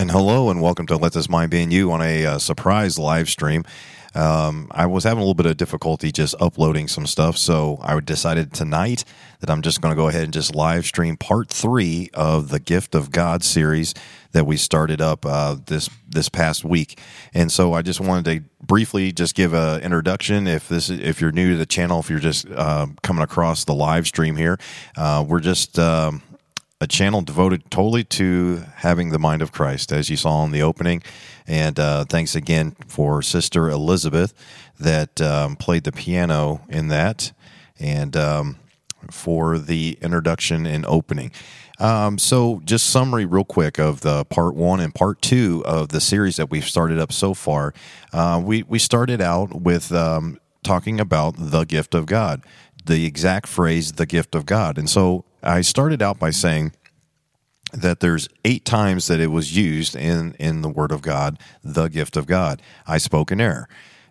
And hello, and welcome to Let This Mind Be in You on a uh, surprise live stream. Um, I was having a little bit of difficulty just uploading some stuff, so I decided tonight that I'm just going to go ahead and just live stream part three of the Gift of God series that we started up uh, this this past week. And so I just wanted to briefly just give an introduction. If this if you're new to the channel, if you're just uh, coming across the live stream here, uh, we're just um, a channel devoted totally to having the mind of Christ, as you saw in the opening. And uh, thanks again for Sister Elizabeth that um, played the piano in that, and um, for the introduction and opening. Um, so, just summary real quick of the part one and part two of the series that we've started up so far. Uh, we we started out with um, talking about the gift of God, the exact phrase, the gift of God, and so I started out by saying that there's eight times that it was used in in the Word of God, the gift of God. I spoke in error.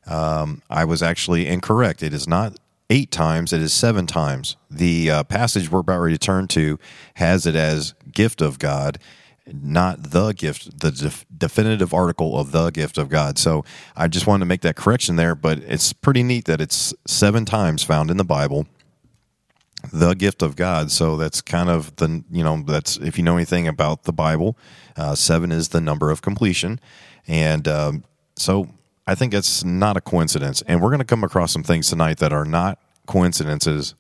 Um, I was actually incorrect. It is not eight times; it is seven times. The uh, passage we're about ready to turn to has it as gift of God, not the gift, the def- definitive article of the gift of God. So I just wanted to make that correction there. But it's pretty neat that it's seven times found in the Bible the gift of God. So that's kind of the, you know, that's if you know anything about the Bible, uh, seven is the number of completion. And um, so I think it's not a coincidence. And we're going to come across some things tonight that are not coincidences,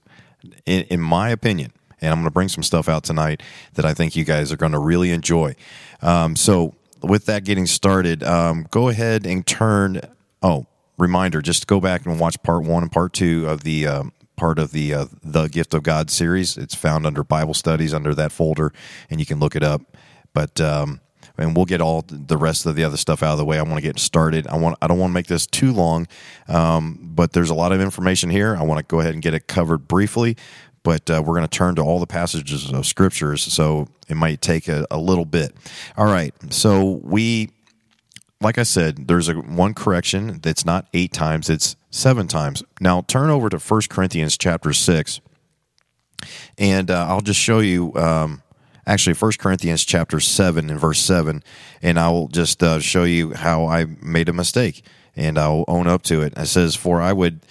in, in my opinion. And I'm going to bring some stuff out tonight that I think you guys are going to really enjoy. Um, so, with that getting started, um, go ahead and turn. Oh, reminder just go back and watch part one and part two of the um, part of the uh, the Gift of God series. It's found under Bible studies under that folder, and you can look it up. But um, and we'll get all the rest of the other stuff out of the way. I want to get started. I want I don't want to make this too long, um, but there's a lot of information here. I want to go ahead and get it covered briefly. But uh, we're going to turn to all the passages of scriptures, so it might take a, a little bit. All right, so we like I said, there's a one correction that's not eight times, it's seven times. Now turn over to 1 Corinthians chapter 6, and uh, I'll just show you um, actually 1 Corinthians chapter 7 and verse 7, and I will just uh, show you how I made a mistake, and I'll own up to it. It says, For I would.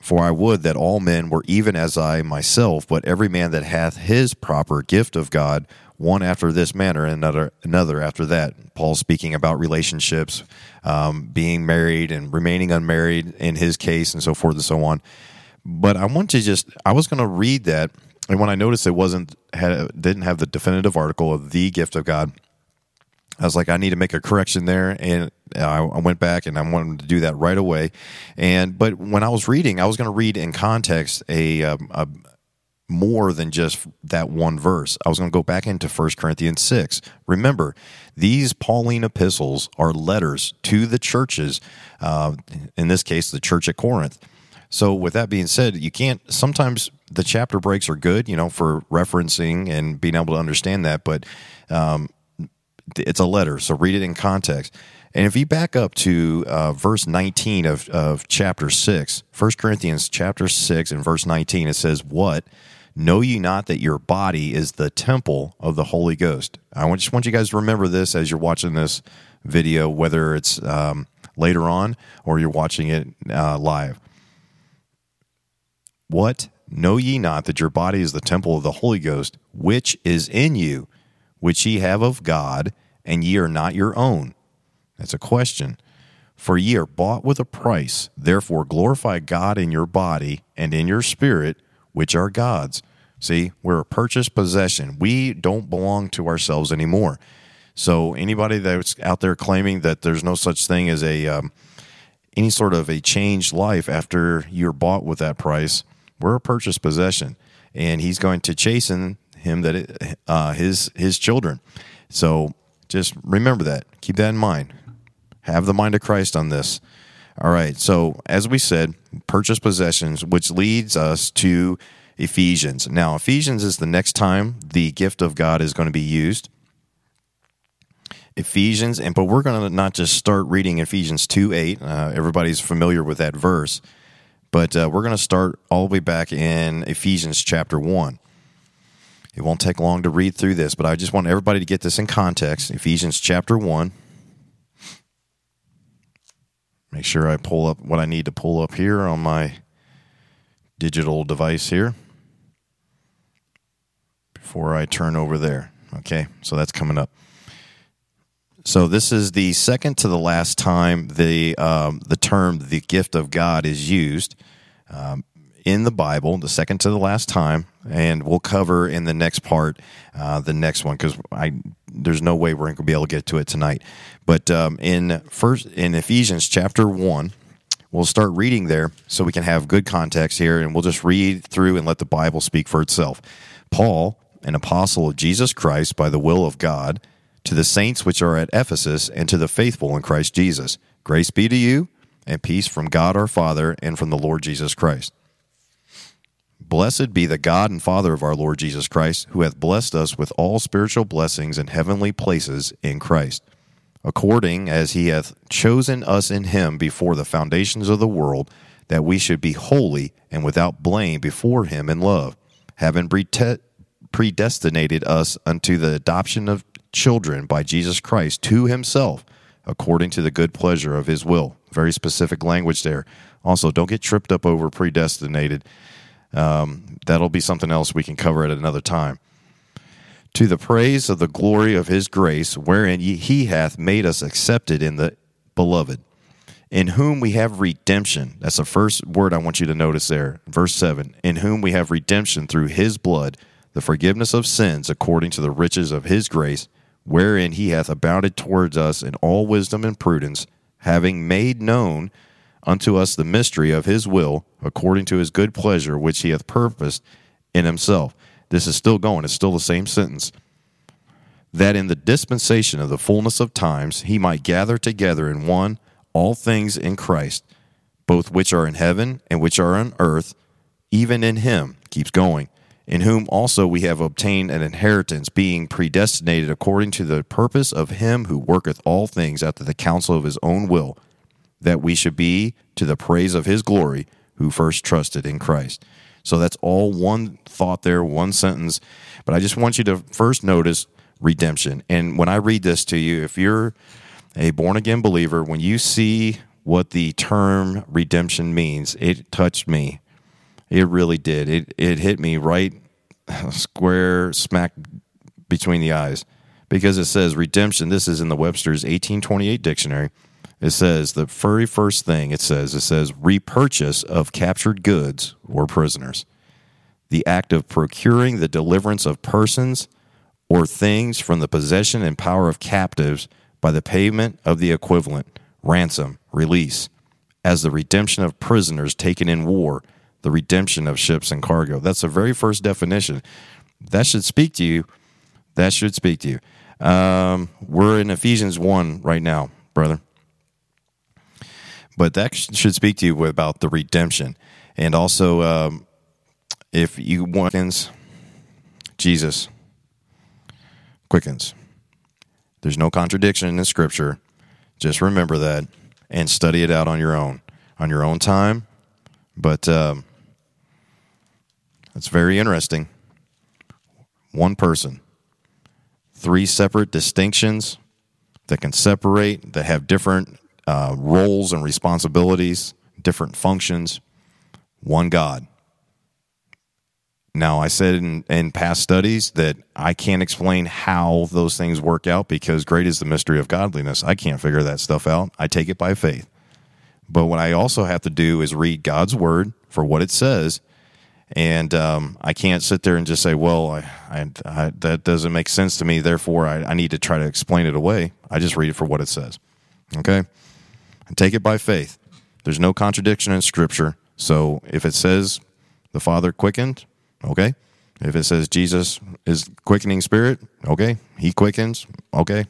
For I would that all men were even as I myself, but every man that hath his proper gift of God one after this manner and another another after that. Paul speaking about relationships, um, being married and remaining unmarried in his case, and so forth and so on. But I want to just I was going to read that, and when I noticed it wasn't had didn't have the definitive article of the gift of God, I was like, I need to make a correction there, and I, went back and I wanted to do that right away. And but when I was reading, I was going to read in context a, um, a, more than just that one verse. I was going to go back into 1 Corinthians 6. Remember, these Pauline epistles are letters to the churches, uh, in this case, the church at Corinth. So, with that being said, you can't, sometimes the chapter breaks are good, you know, for referencing and being able to understand that, but um, it's a letter, so read it in context. And if you back up to uh, verse 19 of, of chapter 6, 1 Corinthians chapter 6 and verse 19, it says, What? Know ye not that your body is the temple of the Holy Ghost? I just want you guys to remember this as you're watching this video, whether it's um, later on or you're watching it uh, live. What? Know ye not that your body is the temple of the Holy Ghost, which is in you, which ye have of God, and ye are not your own? That's a question. For ye are bought with a price. Therefore glorify God in your body and in your spirit which are God's. See, we're a purchased possession. We don't belong to ourselves anymore. So anybody that's out there claiming that there's no such thing as a um, any sort of a changed life after you're bought with that price, we're a purchased possession, and He's going to chasten him that it, uh, his his children. So just remember that. Keep that in mind. Have the mind of Christ on this. All right. So, as we said, purchase possessions, which leads us to Ephesians. Now, Ephesians is the next time the gift of God is going to be used. Ephesians, and but we're going to not just start reading Ephesians 2 8. Uh, everybody's familiar with that verse, but uh, we're going to start all the way back in Ephesians chapter 1. It won't take long to read through this, but I just want everybody to get this in context. Ephesians chapter 1. Make sure I pull up what I need to pull up here on my digital device here before I turn over there. Okay, so that's coming up. So this is the second to the last time the um, the term "the gift of God" is used um, in the Bible. The second to the last time, and we'll cover in the next part uh, the next one because I there's no way we're going to be able to get to it tonight. But um, in first in Ephesians chapter one, we'll start reading there so we can have good context here, and we'll just read through and let the Bible speak for itself. Paul, an apostle of Jesus Christ by the will of God to the saints which are at Ephesus, and to the faithful in Christ Jesus. Grace be to you, and peace from God our Father and from the Lord Jesus Christ. Blessed be the God and Father of our Lord Jesus Christ, who hath blessed us with all spiritual blessings in heavenly places in Christ, according as he hath chosen us in him before the foundations of the world, that we should be holy and without blame before him in love, having predestinated us unto the adoption of children by Jesus Christ to himself according to the good pleasure of his will. Very specific language there. Also, don't get tripped up over predestinated. Um, that'll be something else we can cover at another time. To the praise of the glory of his grace, wherein he hath made us accepted in the beloved, in whom we have redemption. That's the first word I want you to notice there. Verse 7 In whom we have redemption through his blood, the forgiveness of sins according to the riches of his grace wherein he hath abounded towards us in all wisdom and prudence, having made known unto us the mystery of his will, according to his good pleasure, which he hath purposed in himself. This is still going, it's still the same sentence. That in the dispensation of the fullness of times he might gather together in one all things in Christ, both which are in heaven and which are on earth, even in him, keeps going in whom also we have obtained an inheritance, being predestinated according to the purpose of him who worketh all things after the counsel of his own will, that we should be to the praise of his glory, who first trusted in Christ. So that's all one thought there, one sentence. But I just want you to first notice redemption. And when I read this to you, if you're a born again believer, when you see what the term redemption means, it touched me it really did. It it hit me right square smack between the eyes because it says redemption. This is in the Webster's 1828 dictionary. It says the very first thing it says it says repurchase of captured goods or prisoners. The act of procuring the deliverance of persons or things from the possession and power of captives by the payment of the equivalent ransom, release, as the redemption of prisoners taken in war the redemption of ships and cargo. That's the very first definition. That should speak to you. That should speak to you. Um, we're in Ephesians 1 right now, brother. But that should speak to you about the redemption. And also, um, if you want, Jesus quickens. There's no contradiction in scripture. Just remember that and study it out on your own, on your own time. But um, that's very interesting. One person, three separate distinctions that can separate, that have different uh, roles and responsibilities, different functions. One God. Now, I said in, in past studies that I can't explain how those things work out because great is the mystery of godliness. I can't figure that stuff out. I take it by faith. But what I also have to do is read God's word for what it says and um, I can't sit there and just say, "Well, I, I, I, that doesn't make sense to me. Therefore, I, need to try to explain it away." I just read it for what it says. Okay, and take it by faith. There's no contradiction in Scripture. So if it says the Father quickened, okay. If it says Jesus is quickening Spirit, okay, He quickens, okay.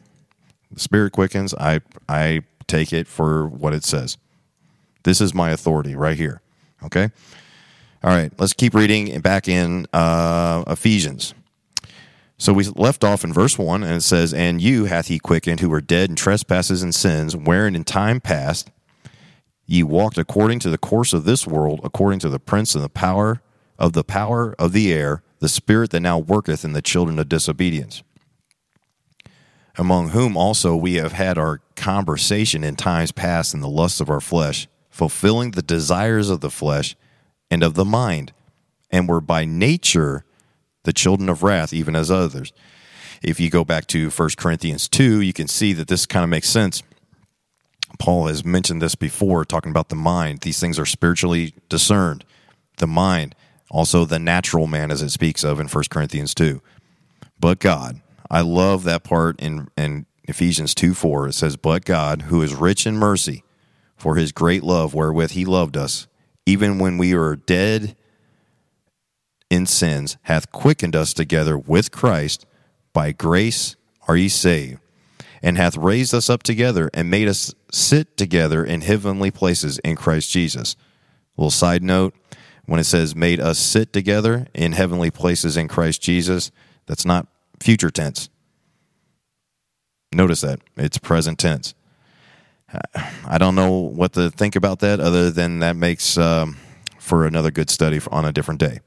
The Spirit quickens. I I take it for what it says. This is my authority right here. Okay. All right, let's keep reading back in uh, Ephesians. So we left off in verse 1, and it says, And you hath he quickened who were dead in trespasses and sins, wherein in time past ye walked according to the course of this world, according to the prince and the power of the power of the air, the spirit that now worketh in the children of disobedience, among whom also we have had our conversation in times past in the lusts of our flesh, fulfilling the desires of the flesh and of the mind, and were by nature the children of wrath, even as others. If you go back to 1 Corinthians 2, you can see that this kind of makes sense. Paul has mentioned this before, talking about the mind. These things are spiritually discerned. The mind, also the natural man, as it speaks of in 1 Corinthians 2. But God, I love that part in, in Ephesians 2 4. It says, But God, who is rich in mercy, for his great love wherewith he loved us, even when we were dead in sins, hath quickened us together with Christ. By grace are ye saved, and hath raised us up together and made us sit together in heavenly places in Christ Jesus. little side note when it says made us sit together in heavenly places in Christ Jesus, that's not future tense. Notice that it's present tense. I don't know what to think about that other than that makes um, for another good study on a different day.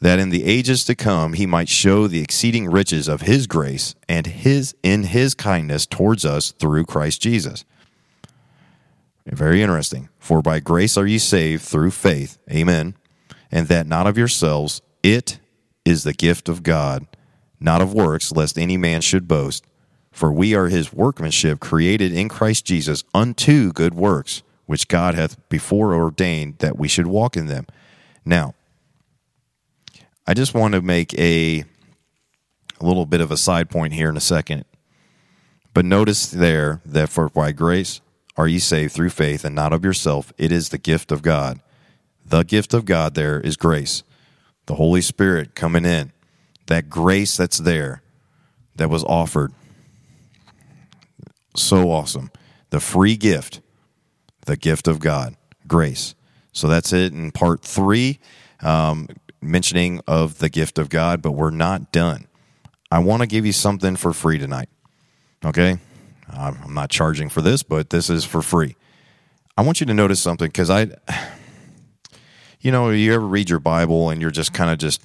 That in the ages to come he might show the exceeding riches of his grace and his in his kindness towards us through Christ Jesus. Very interesting. For by grace are ye saved through faith. Amen. And that not of yourselves, it is the gift of God, not of works, lest any man should boast. For we are his workmanship, created in Christ Jesus unto good works, which God hath before ordained that we should walk in them. Now, I just want to make a, a little bit of a side point here in a second. But notice there that for by grace are ye saved through faith, and not of yourself. It is the gift of God. The gift of God there is grace, the Holy Spirit coming in, that grace that's there, that was offered. So awesome. The free gift, the gift of God, grace. So that's it in part three, um, mentioning of the gift of God, but we're not done. I want to give you something for free tonight. Okay? I'm not charging for this, but this is for free. I want you to notice something because I, you know, you ever read your Bible and you're just kind of just,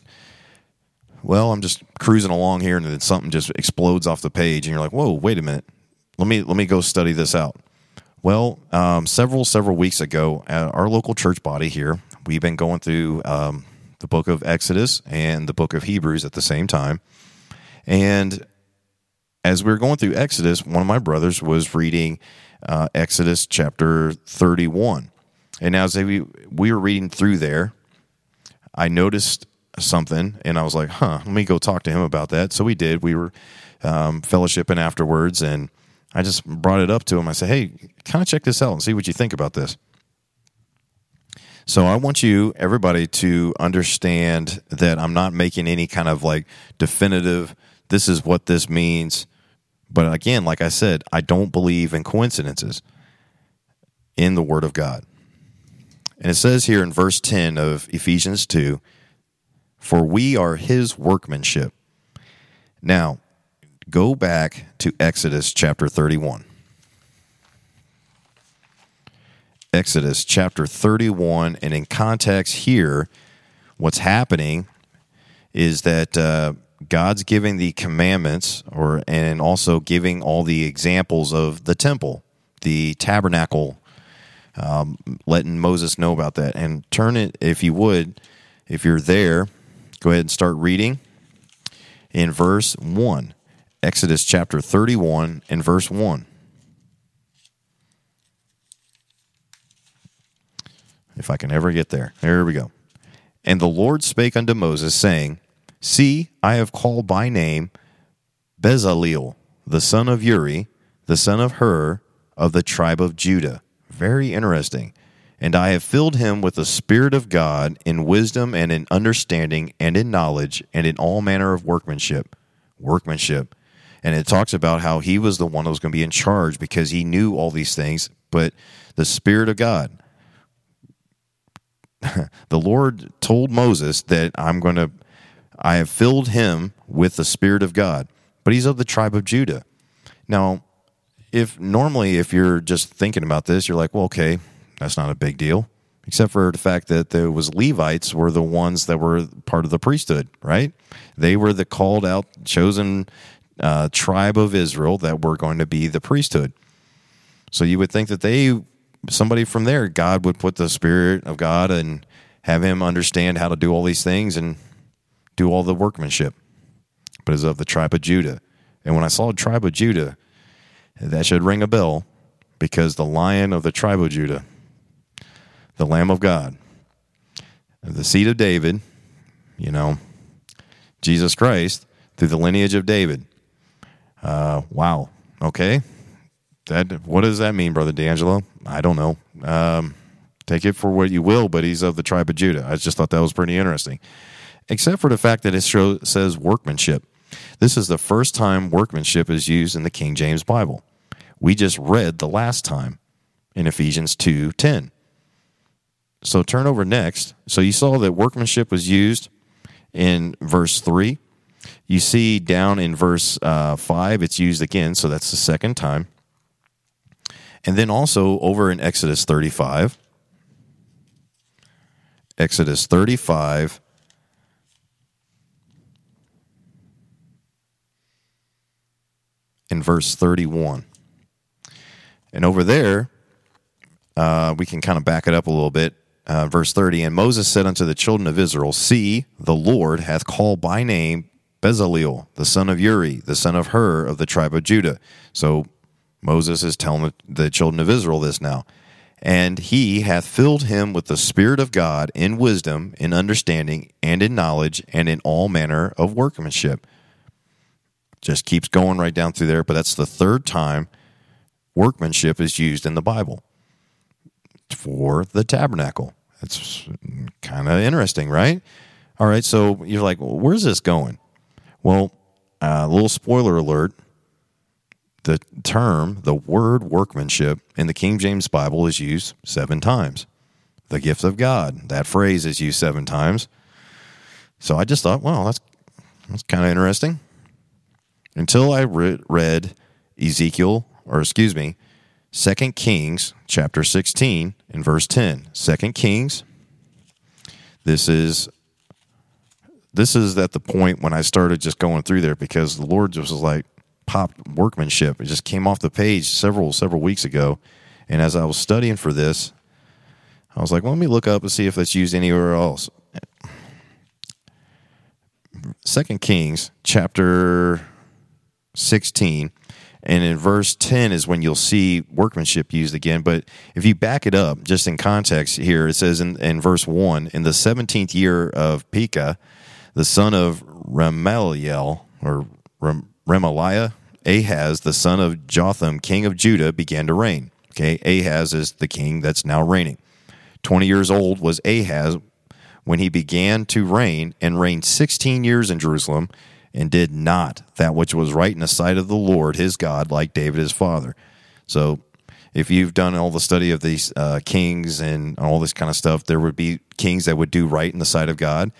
well, I'm just cruising along here and then something just explodes off the page and you're like, whoa, wait a minute, let me let me go study this out. Well, um, several several weeks ago, at our local church body here, we've been going through um, the book of Exodus and the book of Hebrews at the same time, and as we were going through Exodus, one of my brothers was reading uh, Exodus chapter 31. And as we, we were reading through there, I noticed something and I was like, huh, let me go talk to him about that. So we did. We were um, fellowshipping afterwards and I just brought it up to him. I said, hey, kind of check this out and see what you think about this. So I want you, everybody, to understand that I'm not making any kind of like definitive, this is what this means. But again, like I said, I don't believe in coincidences in the Word of God. And it says here in verse 10 of Ephesians 2 For we are his workmanship. Now, go back to Exodus chapter 31. Exodus chapter 31. And in context here, what's happening is that uh, God's giving the commandments, or and also giving all the examples of the temple, the tabernacle, um, letting Moses know about that. And turn it, if you would, if you're there, go ahead and start reading in verse 1. Exodus chapter 31 and verse 1. If I can ever get there. There we go. And the Lord spake unto Moses, saying, See, I have called by name Bezaleel, the son of Uri, the son of Hur, of the tribe of Judah. Very interesting. And I have filled him with the Spirit of God in wisdom and in understanding and in knowledge and in all manner of workmanship. Workmanship. And it talks about how he was the one that was going to be in charge because he knew all these things, but the Spirit of God. The Lord told Moses that I'm going to I have filled him with the Spirit of God, but he's of the tribe of Judah. Now, if normally, if you're just thinking about this, you're like, well, okay, that's not a big deal. except for the fact that there was Levites were the ones that were part of the priesthood, right? They were the called out, chosen uh, tribe of Israel that were going to be the priesthood. So you would think that they, somebody from there, God would put the Spirit of God and have him understand how to do all these things and do all the workmanship. But it's of the tribe of Judah. And when I saw tribe of Judah, that should ring a bell because the lion of the tribe of Judah, the Lamb of God, the seed of David, you know, Jesus Christ, through the lineage of David. Uh, wow. Okay. That what does that mean, brother D'Angelo? I don't know. Um, take it for what you will, but he's of the tribe of Judah. I just thought that was pretty interesting, except for the fact that it show, says workmanship. This is the first time workmanship is used in the King James Bible. We just read the last time in Ephesians 2:10. So turn over next. So you saw that workmanship was used in verse 3. You see down in verse uh, 5, it's used again, so that's the second time. And then also over in Exodus 35, Exodus 35, in verse 31. And over there, uh, we can kind of back it up a little bit. Uh, verse 30 And Moses said unto the children of Israel, See, the Lord hath called by name Bezaleel, the son of Uri, the son of Hur of the tribe of Judah. So Moses is telling the children of Israel this now. And he hath filled him with the Spirit of God in wisdom, in understanding, and in knowledge, and in all manner of workmanship. Just keeps going right down through there, but that's the third time workmanship is used in the Bible for the tabernacle. That's kind of interesting, right? All right, so you're like, well, where's this going? Well, a uh, little spoiler alert the term, the word workmanship in the King James Bible is used seven times. The gift of God, that phrase is used seven times. So I just thought, well, that's that's kind of interesting. Until I re- read Ezekiel, or excuse me, Second Kings chapter 16 and verse 10. Second Kings. This is this is at the point when I started just going through there because the Lord just was like, pop workmanship. It just came off the page several several weeks ago, and as I was studying for this, I was like, well, let me look up and see if that's used anywhere else. Second Kings chapter sixteen, and in verse ten is when you'll see workmanship used again. But if you back it up, just in context here, it says in, in verse one, in the seventeenth year of Pekah, the son of Remaliel or Rem, Remaliah, Ahaz, the son of Jotham, king of Judah, began to reign. Okay, Ahaz is the king that's now reigning. 20 years old was Ahaz when he began to reign and reigned 16 years in Jerusalem and did not that which was right in the sight of the Lord his God, like David his father. So, if you've done all the study of these uh, kings and all this kind of stuff, there would be kings that would do right in the sight of God,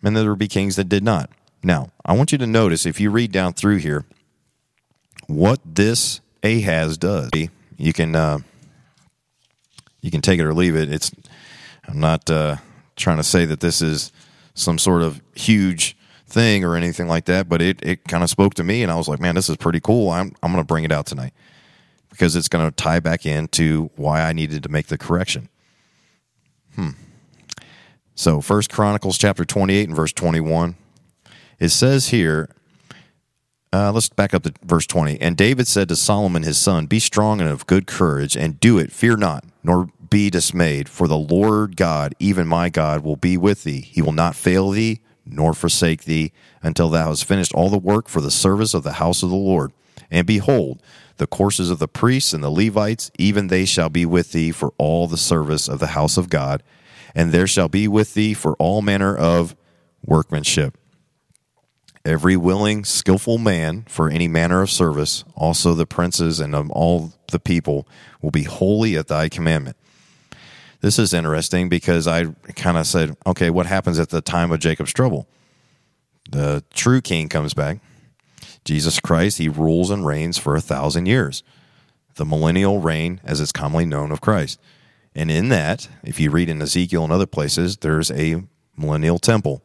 and there would be kings that did not. Now, I want you to notice if you read down through here, what this Ahaz does. You can uh, you can take it or leave it. It's I'm not uh, trying to say that this is some sort of huge thing or anything like that, but it, it kind of spoke to me, and I was like, man, this is pretty cool. I'm I'm going to bring it out tonight because it's going to tie back into why I needed to make the correction. Hmm. So, First Chronicles chapter 28 and verse 21. It says here, uh, let's back up to verse 20. And David said to Solomon his son, Be strong and of good courage, and do it, fear not, nor be dismayed, for the Lord God, even my God, will be with thee. He will not fail thee, nor forsake thee, until thou hast finished all the work for the service of the house of the Lord. And behold, the courses of the priests and the Levites, even they shall be with thee for all the service of the house of God, and there shall be with thee for all manner of workmanship every willing, skillful man for any manner of service, also the princes and of all the people will be holy at thy commandment. This is interesting because I kind of said, okay, what happens at the time of Jacob's trouble? The true king comes back. Jesus Christ, he rules and reigns for a thousand years. The millennial reign, as it's commonly known of Christ. And in that, if you read in Ezekiel and other places, there's a millennial temple.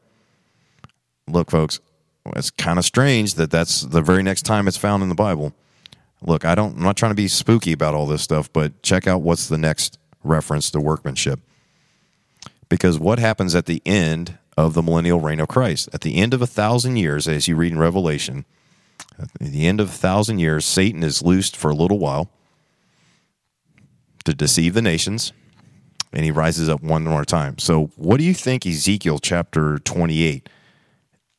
Look, folks, it's kind of strange that that's the very next time it's found in the Bible. Look, I don't I'm not trying to be spooky about all this stuff, but check out what's the next reference to workmanship. Because what happens at the end of the millennial reign of Christ? At the end of a thousand years, as you read in Revelation, at the end of a thousand years, Satan is loosed for a little while to deceive the nations, and he rises up one more time. So, what do you think Ezekiel chapter 28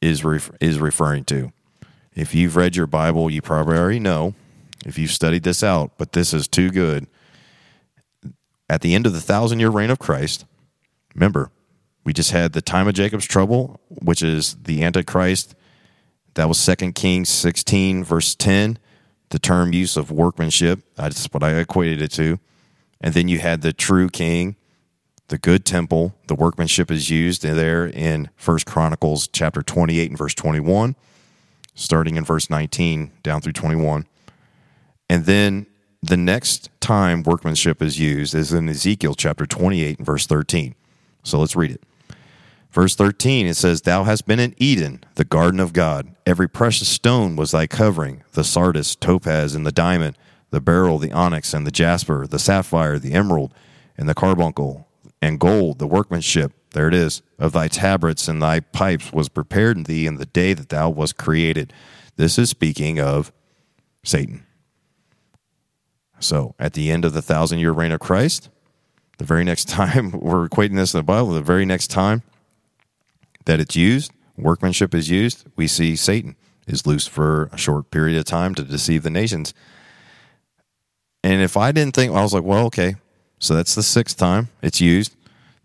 is, is referring to? If you've read your Bible, you probably already know. If you've studied this out, but this is too good. At the end of the thousand year reign of Christ, remember, we just had the time of Jacob's trouble, which is the Antichrist. That was 2 Kings 16, verse 10, the term use of workmanship. That's what I equated it to. And then you had the true king, the good temple. The workmanship is used there in First Chronicles chapter 28 and verse 21, starting in verse 19 down through 21. And then the next time workmanship is used is in Ezekiel chapter 28 and verse 13. So let's read it. Verse 13, it says, Thou hast been in Eden, the garden of God. Every precious stone was thy covering the sardius, topaz, and the diamond, the beryl, the onyx, and the jasper, the sapphire, the emerald, and the carbuncle, and gold, the workmanship, there it is, of thy tabrets and thy pipes was prepared in thee in the day that thou wast created. This is speaking of Satan. So at the end of the thousand year reign of Christ, the very next time, we're equating this in the Bible, the very next time that it's used, workmanship is used, we see Satan is loose for a short period of time to deceive the nations. And if I didn't think, I was like, well, okay, so that's the sixth time it's used.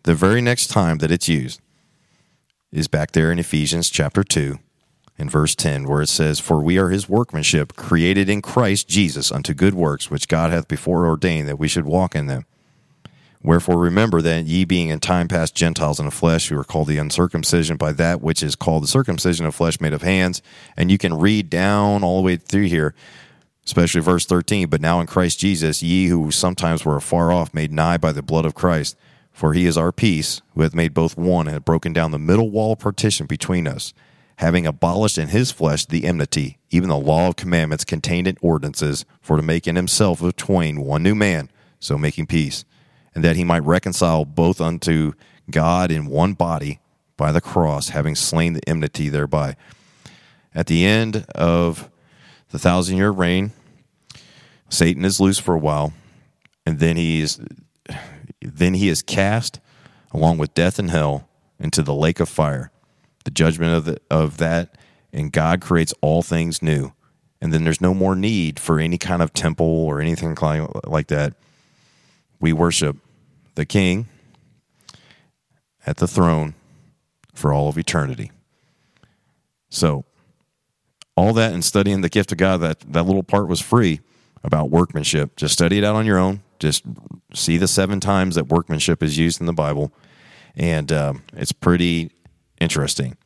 The very next time that it's used is back there in Ephesians chapter 2 in verse 10, where it says, For we are his workmanship, created in Christ Jesus unto good works, which God hath before ordained that we should walk in them. Wherefore remember that ye being in time past Gentiles in the flesh, who are called the uncircumcision by that which is called the circumcision of flesh made of hands. And you can read down all the way through here, especially verse 13. But now in Christ Jesus, ye who sometimes were afar off, made nigh by the blood of Christ. For he is our peace, who hath made both one, and hath broken down the middle wall partition between us, having abolished in his flesh the enmity, even the law of commandments contained in ordinances, for to make in himself of twain one new man, so making peace and that he might reconcile both unto God in one body by the cross, having slain the enmity thereby. At the end of the thousand year reign, Satan is loose for a while, and then he is then he is cast along with death and hell into the lake of fire. The judgment of the, of that, and God creates all things new. And then there's no more need for any kind of temple or anything like that. We worship the king at the throne for all of eternity. So, all that and studying the gift of God, that, that little part was free about workmanship. Just study it out on your own. Just see the seven times that workmanship is used in the Bible. And um, it's pretty interesting.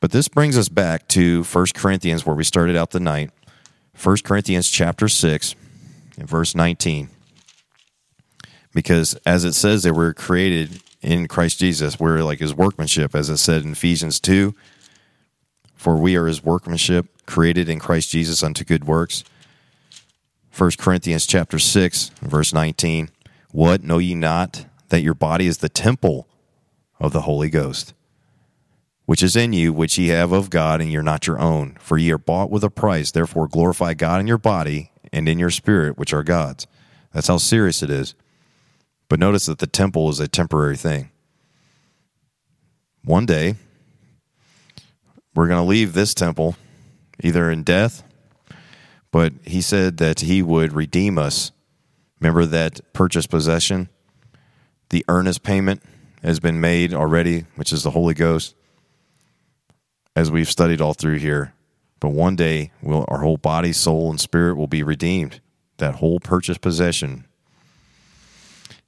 But this brings us back to 1 Corinthians, where we started out the night. 1 Corinthians chapter 6, and verse 19 because as it says that we're created in Christ Jesus, we're like his workmanship, as it said in Ephesians 2 For we are his workmanship, created in Christ Jesus unto good works. 1 Corinthians chapter 6, verse 19 What know ye not that your body is the temple of the Holy Ghost, which is in you, which ye have of God, and ye are not your own? For ye are bought with a price, therefore glorify God in your body and in your spirit, which are God's. That's how serious it is. But notice that the temple is a temporary thing. One day, we're going to leave this temple either in death, but he said that he would redeem us. Remember that purchase possession? The earnest payment has been made already, which is the Holy Ghost, as we've studied all through here. But one day, we'll, our whole body, soul, and spirit will be redeemed. That whole purchase possession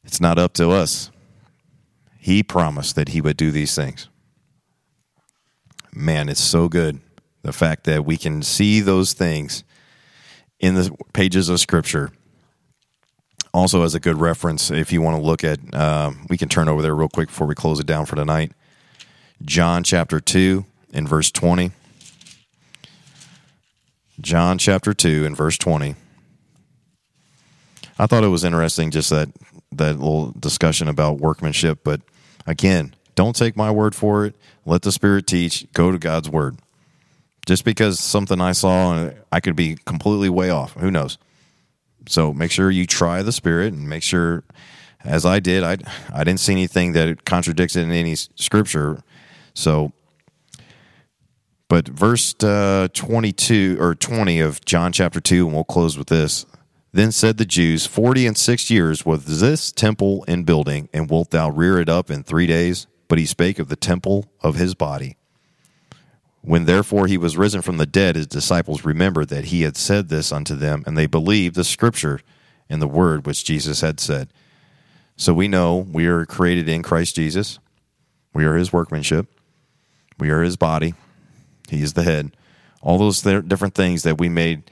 it's not up to us. He promised that he would do these things. Man, it's so good. The fact that we can see those things in the pages of Scripture also as a good reference if you want to look at. Uh, we can turn over there real quick before we close it down for tonight. John chapter two and verse twenty. John chapter 2 and verse 20. I thought it was interesting just that that little discussion about workmanship, but again, don't take my word for it. Let the Spirit teach. Go to God's word. Just because something I saw, I could be completely way off. Who knows? So make sure you try the Spirit and make sure, as I did, I I didn't see anything that contradicts it in any scripture. So but verse uh, 22 or 20 of John chapter 2, and we'll close with this. Then said the Jews, Forty and six years was this temple in building, and wilt thou rear it up in three days? But he spake of the temple of his body. When therefore he was risen from the dead, his disciples remembered that he had said this unto them, and they believed the scripture and the word which Jesus had said. So we know we are created in Christ Jesus. We are his workmanship. We are his body. He is the head. All those th- different things that we made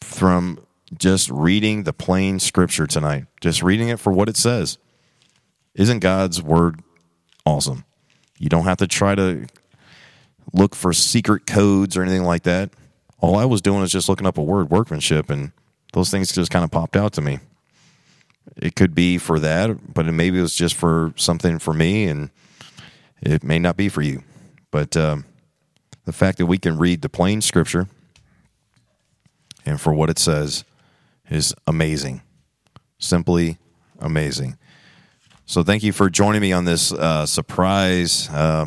from just reading the plain scripture tonight, just reading it for what it says. Isn't God's word awesome? You don't have to try to look for secret codes or anything like that. All I was doing was just looking up a word, workmanship, and those things just kind of popped out to me. It could be for that, but maybe it was just for something for me, and it may not be for you. But um, the fact that we can read the plain scripture and for what it says is amazing. Simply amazing. So, thank you for joining me on this uh, surprise uh,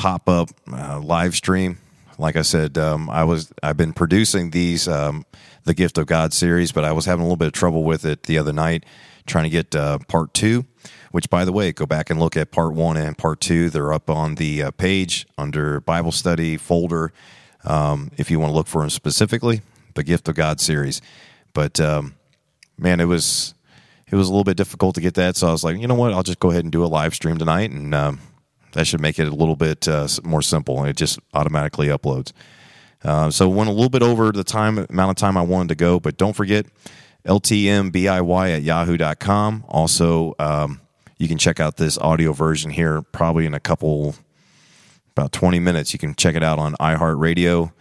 pop up uh, live stream. Like I said, um, I was I've been producing these um, the Gift of God series, but I was having a little bit of trouble with it the other night, trying to get uh, part two which, by the way, go back and look at part one and part two. They're up on the uh, page under Bible study folder um, if you want to look for them specifically, the Gift of God series. But um, man, it was it was a little bit difficult to get that, so I was like, you know what, I'll just go ahead and do a live stream tonight, and um, that should make it a little bit uh, more simple. It just automatically uploads. Uh, so went a little bit over the time amount of time I wanted to go, but don't forget ltmbiy at yahoo.com. Also, um, you can check out this audio version here probably in a couple, about 20 minutes. You can check it out on iHeartRadio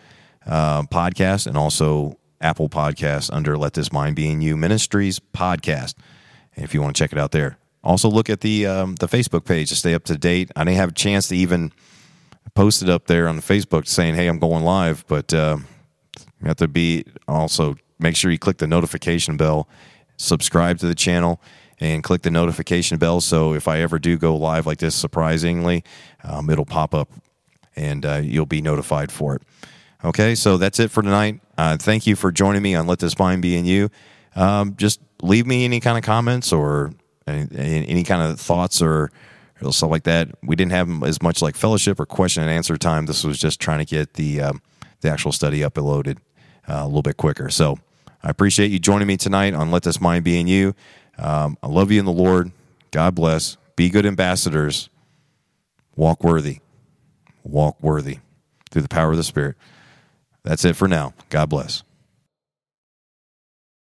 uh, podcast and also Apple Podcast under Let This Mind Be in You Ministries podcast. If you want to check it out there. Also, look at the um, the Facebook page to stay up to date. I didn't have a chance to even post it up there on the Facebook saying, "Hey, I'm going live," but uh, you have to be also make sure you click the notification bell, subscribe to the channel, and click the notification bell. So if I ever do go live like this, surprisingly, um, it'll pop up and uh, you'll be notified for it. Okay, so that's it for tonight. Uh, thank you for joining me on Let This Mind Be in You. Um, just leave me any kind of comments or any, any kind of thoughts or, or, stuff like that. We didn't have as much like fellowship or question and answer time. This was just trying to get the um, the actual study uploaded uh, a little bit quicker. So I appreciate you joining me tonight on Let This Mind Be in You. Um, I love you in the Lord. God bless. Be good ambassadors. Walk worthy. Walk worthy through the power of the Spirit. That's it for now. God bless.